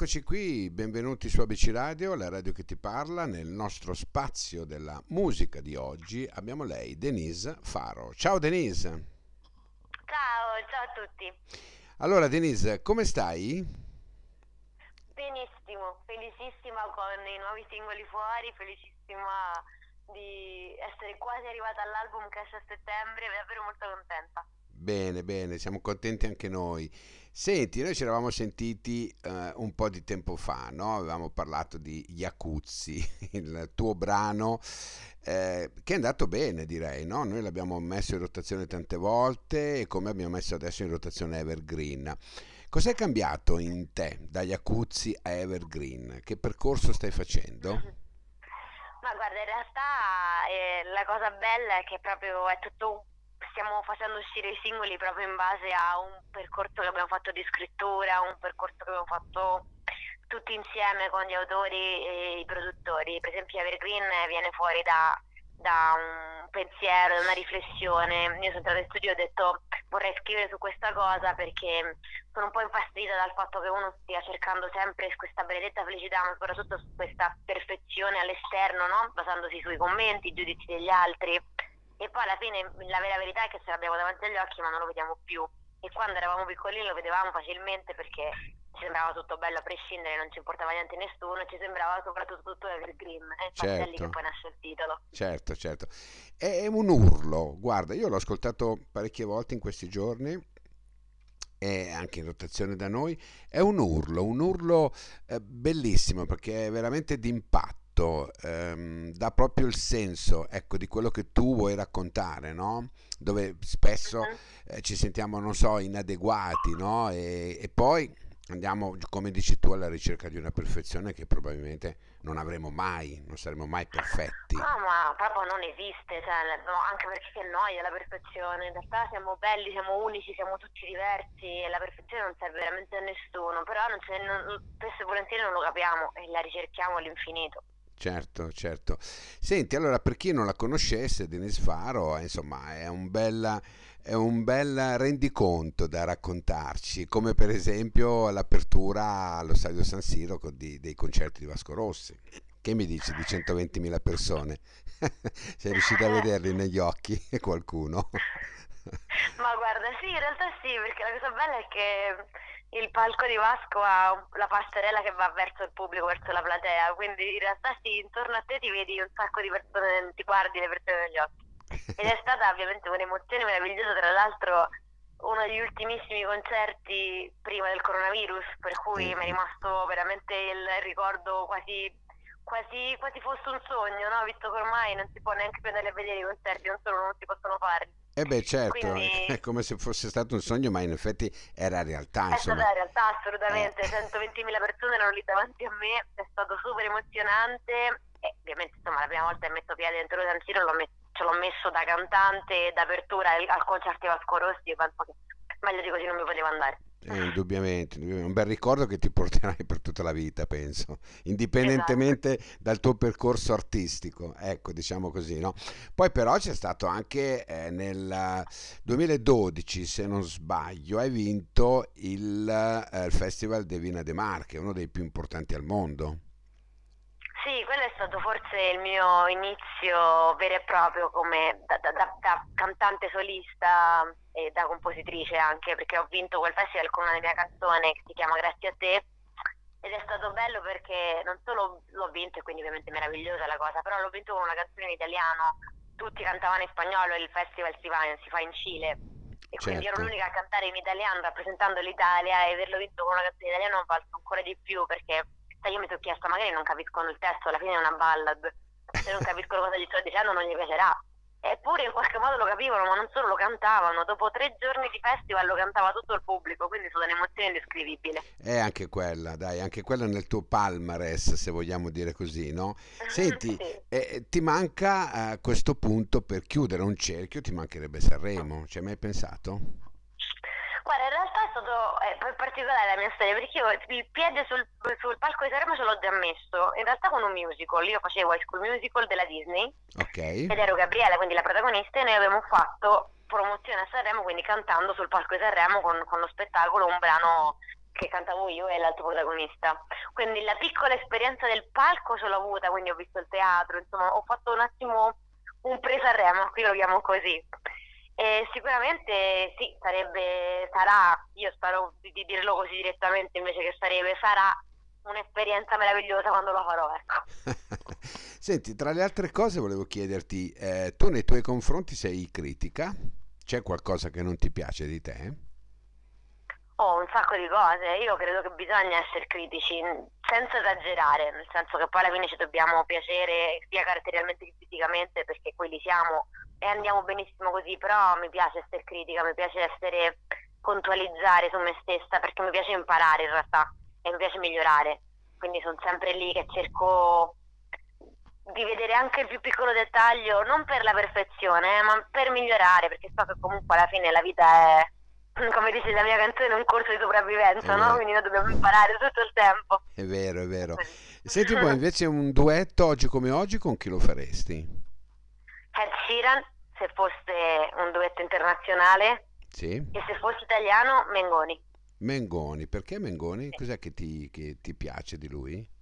eccoci qui, benvenuti su ABC Radio, la radio che ti parla. Nel nostro spazio della musica di oggi abbiamo lei, Denise Faro. Ciao Denise. Ciao, ciao a tutti. Allora Denise, come stai? Benissimo, felicissima con i nuovi singoli fuori, felicissima di essere quasi arrivata all'album che esce a settembre, davvero molto contenta. Bene, bene, siamo contenti anche noi. Senti, noi ci eravamo sentiti eh, un po' di tempo fa, no? Avevamo parlato di Iacuzzi, il tuo brano eh, che è andato bene, direi, no? Noi l'abbiamo messo in rotazione tante volte e come abbiamo messo adesso in rotazione Evergreen. Cos'è cambiato in te da Iacuzzi a Evergreen? Che percorso stai facendo? Ma guarda, in realtà eh, la cosa bella è che proprio è tutto un stiamo facendo uscire i singoli proprio in base a un percorso che abbiamo fatto di scrittura, un percorso che abbiamo fatto tutti insieme con gli autori e i produttori. Per esempio Evergreen viene fuori da, da un pensiero, da una riflessione. Io sono entrata in studio e ho detto vorrei scrivere su questa cosa perché sono un po' infastidita dal fatto che uno stia cercando sempre questa benedetta felicità, ma soprattutto su questa perfezione all'esterno, no? basandosi sui commenti, i giudizi degli altri e poi alla fine la vera verità è che ce l'abbiamo davanti agli occhi ma non lo vediamo più e quando eravamo piccolini lo vedevamo facilmente perché ci sembrava tutto bello a prescindere, non ci importava niente nessuno, ci sembrava soprattutto tutto evergreen e certo. è lì che certo. poi nasce il titolo. Certo, certo. È un urlo, guarda, io l'ho ascoltato parecchie volte in questi giorni è anche in rotazione da noi, è un urlo, un urlo eh, bellissimo perché è veramente d'impatto detto ehm, dà proprio il senso ecco, di quello che tu vuoi raccontare, no? dove spesso uh-huh. eh, ci sentiamo, non so, inadeguati no? e, e, poi andiamo, come dici tu, alla ricerca di una perfezione che probabilmente non avremo mai, non saremo mai perfetti. No, ma proprio non esiste, cioè, no, anche perché che noia la perfezione, in realtà siamo belli, siamo unici, siamo tutti diversi e la perfezione non serve veramente a nessuno, però non non, spesso e volentieri non lo capiamo e la ricerchiamo all'infinito. Certo, certo. Senti, allora per chi non la conoscesse, Denise Faro, insomma, è un bel, è un bel rendiconto da raccontarci, come per esempio l'apertura allo Stadio San Siro di, dei concerti di Vasco Rossi. Che mi dici di 120.000 persone? Sei riuscita a vederli negli occhi qualcuno? Ma guarda, sì, in realtà sì, perché la cosa bella è che il palco di Vasco ha la passerella che va verso il pubblico, verso la platea, quindi in realtà sì, intorno a te ti vedi un sacco di persone, ti guardi le persone negli occhi. Ed è stata ovviamente un'emozione meravigliosa, tra l'altro uno degli ultimissimi concerti prima del coronavirus, per cui mi è rimasto veramente il ricordo quasi, quasi, quasi fosse un sogno, no? visto che ormai non si può neanche più andare a vedere i concerti, non solo non si possono farli. Eh beh certo, Quindi, è come se fosse stato un sogno, ma in effetti era realtà. È insomma. stata realtà assolutamente, eh. 120.000 persone erano lì davanti a me, è stato super emozionante e ovviamente insomma la prima volta che metto piede dentro San Siro l'ho met- ce l'ho messo da cantante d'apertura al, concerto di Vasco Rossi, penso che meglio di così non mi poteva andare. Eh, indubbiamente, indubbiamente, un bel ricordo che ti porterai per tutta la vita, penso, indipendentemente esatto. dal tuo percorso artistico, ecco, diciamo così, no? Poi però c'è stato anche eh, nel 2012, se non sbaglio, hai vinto il, eh, il Festival de Vina de Mar, che è uno dei più importanti al mondo. Sì, quello è stato forse il mio inizio vero e proprio come da, da, da, da cantante solista e da compositrice anche, perché ho vinto quel festival con una mia canzone che si chiama Grazie a te ed è stato bello perché non solo l'ho vinto e quindi ovviamente meravigliosa la cosa, però l'ho vinto con una canzone in italiano, tutti cantavano in spagnolo e il festival si fa, si fa in Cile e certo. quindi ero certo. l'unica a cantare in italiano rappresentando l'Italia e averlo vinto con una canzone in italiano ho valso ancora di più perché sai, io mi sono chiesta, magari non capiscono il testo, alla fine è una ballad, se non capiscono cosa gli sto dicendo non gli piacerà. Eppure in qualche modo lo capivano, ma non solo lo cantavano. Dopo tre giorni di festival lo cantava tutto il pubblico, quindi è stata un'emozione indescrivibile. È anche quella, dai, anche quella nel tuo palmares, se vogliamo dire così, no? Senti, sì. eh, ti manca a questo punto per chiudere un cerchio, ti mancherebbe Sanremo, ci hai mai pensato? Guarda, in realtà è stato è particolare la mia storia perché io il piede sul, sul palco di Sanremo ce l'ho già messo. In realtà con un musical, io facevo High School Musical della Disney okay. ed ero Gabriele, quindi la protagonista, e noi abbiamo fatto promozione a Sanremo, quindi cantando sul palco di Sanremo con, con lo spettacolo un brano che cantavo io e l'altro protagonista. Quindi la piccola esperienza del palco ce l'ho avuta, quindi ho visto il teatro, insomma ho fatto un attimo un preso a remo, qui lo chiamo così. E sicuramente sì, sarebbe, sarà, io spero di, di dirlo così direttamente invece che sarebbe, sarà un'esperienza meravigliosa quando lo farò, ecco. Senti, tra le altre cose volevo chiederti, eh, tu nei tuoi confronti sei critica? C'è qualcosa che non ti piace di te? Oh, un sacco di cose. Io credo che bisogna essere critici, senza esagerare, nel senso che poi alla fine ci dobbiamo piacere sia caratterialmente che fisicamente, perché quelli siamo e andiamo benissimo così, però mi piace essere critica, mi piace essere puntualizzare su me stessa, perché mi piace imparare in realtà e mi piace migliorare. Quindi sono sempre lì che cerco di vedere anche il più piccolo dettaglio, non per la perfezione, ma per migliorare, perché so che comunque alla fine la vita è come dice la mia canzone, un corso di sopravvivenza, no? Quindi noi dobbiamo imparare tutto il tempo. È vero, è vero. Senti poi invece un duetto oggi come oggi con chi lo faresti? Ed Sheeran, se fosse un duetto internazionale. Sì. E se fosse italiano, Mengoni. Mengoni, perché Mengoni? Sì. Cos'è che ti, che ti piace di lui?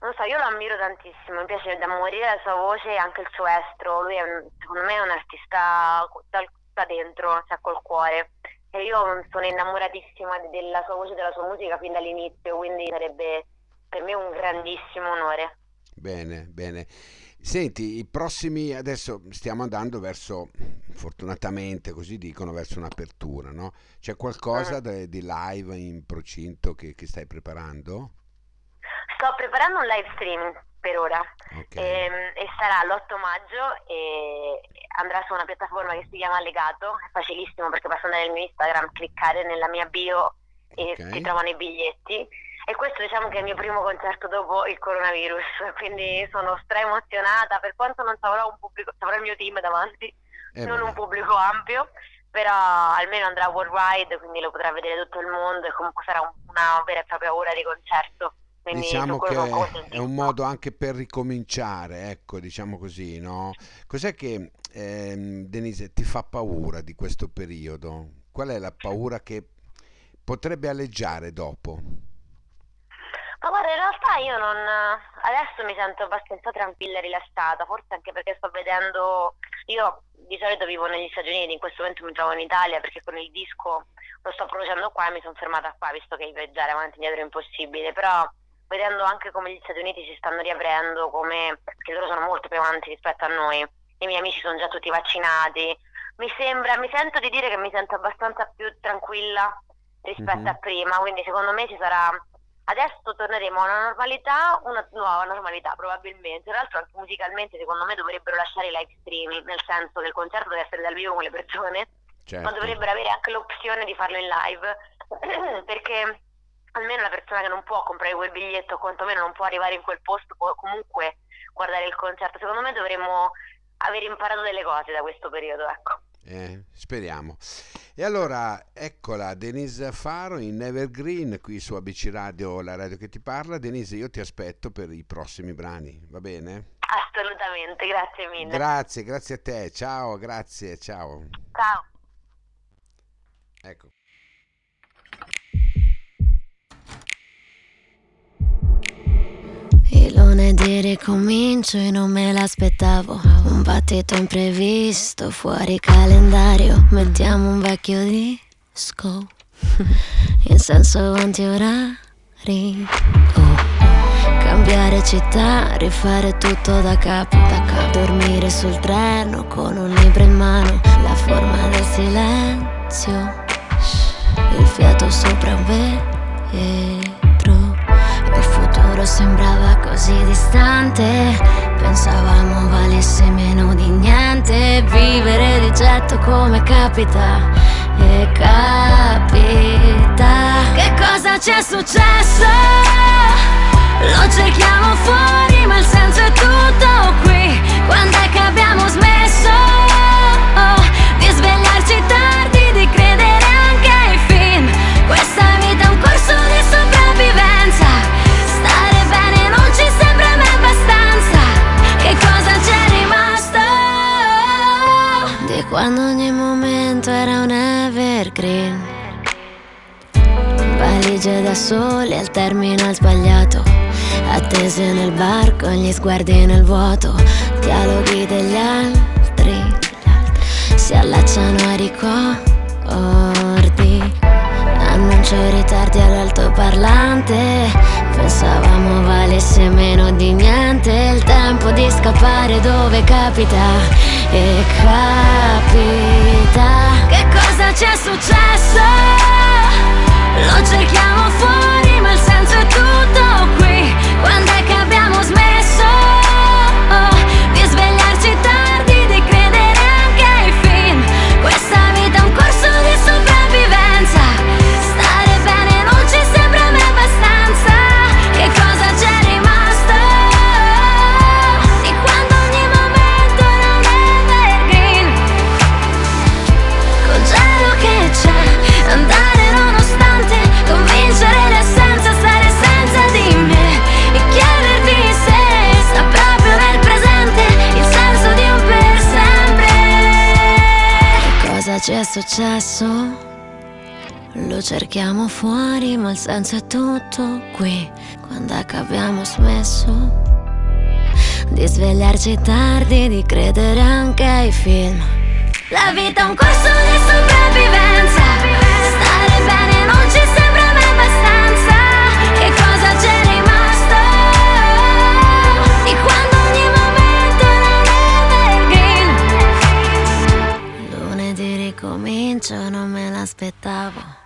Non so, io lo ammiro tantissimo, mi piace da morire la sua voce e anche il suo estro. Lui è un, secondo me è un artista da, da dentro, cioè col cuore. E io sono innamoratissima della sua voce e della sua musica fin dall'inizio, quindi sarebbe per me un grandissimo onore. Bene, bene. Senti, i prossimi, adesso stiamo andando verso, fortunatamente così dicono, verso un'apertura, no? C'è qualcosa uh-huh. di live in procinto che, che stai preparando? Sto preparando un live streaming per ora okay. e, ehm, e, sarà l'8 maggio e andrà su una piattaforma che si chiama Legato, è facilissimo perché basta andare nel mio Instagram, cliccare nella mia bio e okay. si trovano i biglietti e questo diciamo che è il mio primo concerto dopo il coronavirus, quindi sono stra emozionata per quanto non avrò un pubblico, avrò il mio team davanti, eh non beh. un pubblico ampio, però almeno andrà worldwide, quindi lo potrà vedere tutto il mondo e comunque sarà una vera e propria ora di concerto. Quindi diciamo che è un modo anche per ricominciare, ecco, diciamo così, no? Cos'è che, ehm, Denise, ti fa paura di questo periodo? Qual è la paura che potrebbe alleggiare dopo? Ma guarda, in realtà io non... adesso mi sento abbastanza tranquilla e rilassata, forse anche perché sto vedendo... Io di solito vivo negli Stati Uniti, in questo momento mi trovo in Italia perché con il disco lo sto producendo qua e mi sono fermata qua, visto che viaggiare avanti e indietro è impossibile, però vedendo anche come gli Stati Uniti si stanno riaprendo, come, perché loro sono molto più avanti rispetto a noi, i miei amici sono già tutti vaccinati, mi sembra, mi sento di dire che mi sento abbastanza più tranquilla rispetto mm-hmm. a prima, quindi secondo me ci sarà, adesso torneremo a una normalità, una nuova normalità probabilmente, tra l'altro anche musicalmente secondo me dovrebbero lasciare i live streaming, nel senso che il concerto deve essere dal vivo con le persone, certo. ma dovrebbero avere anche l'opzione di farlo in live, perché almeno persona che non può comprare quel biglietto, quantomeno non può arrivare in quel posto, può comunque guardare il concerto. Secondo me dovremmo aver imparato delle cose da questo periodo, ecco. Eh, speriamo. E allora, eccola, Denise Faro in Evergreen, qui su ABC Radio, la radio che ti parla. Denise, io ti aspetto per i prossimi brani, va bene? Assolutamente, grazie mille. Grazie, grazie a te. Ciao, grazie, ciao. Ciao. Ecco. Lunedì ricomincio e non me l'aspettavo. Un battito imprevisto fuori calendario. Mettiamo un vecchio disco In senso anti-orari. Oh. Cambiare città, rifare tutto da capo, da capo. Dormire sul treno con un libro in mano. La forma del silenzio. Il fiato sopra un vetro. Futuro sembrava così distante. Pensavamo valesse meno di niente. Vivere di getto come capita E capita. Che cosa c'è successo? Lo cerchiamo fuori ma il senso è tutto qui. Quando è che da soli al terminal sbagliato. Attese nel bar con gli sguardi nel vuoto, dialoghi degli altri si allacciano a ricordi. Annuncio ritardi all'altoparlante, pensavamo valesse meno di niente. Il tempo di scappare dove capita e capita. Che cosa ci è successo? Lo cerchiamo fuori, ma il senso è tutto qui. Quando è successo? Lo cerchiamo fuori, ma il senso è tutto qui. Quando è che abbiamo smesso? Di svegliarci tardi, di credere anche ai film. La vita è un corso di sopravvivenza. Era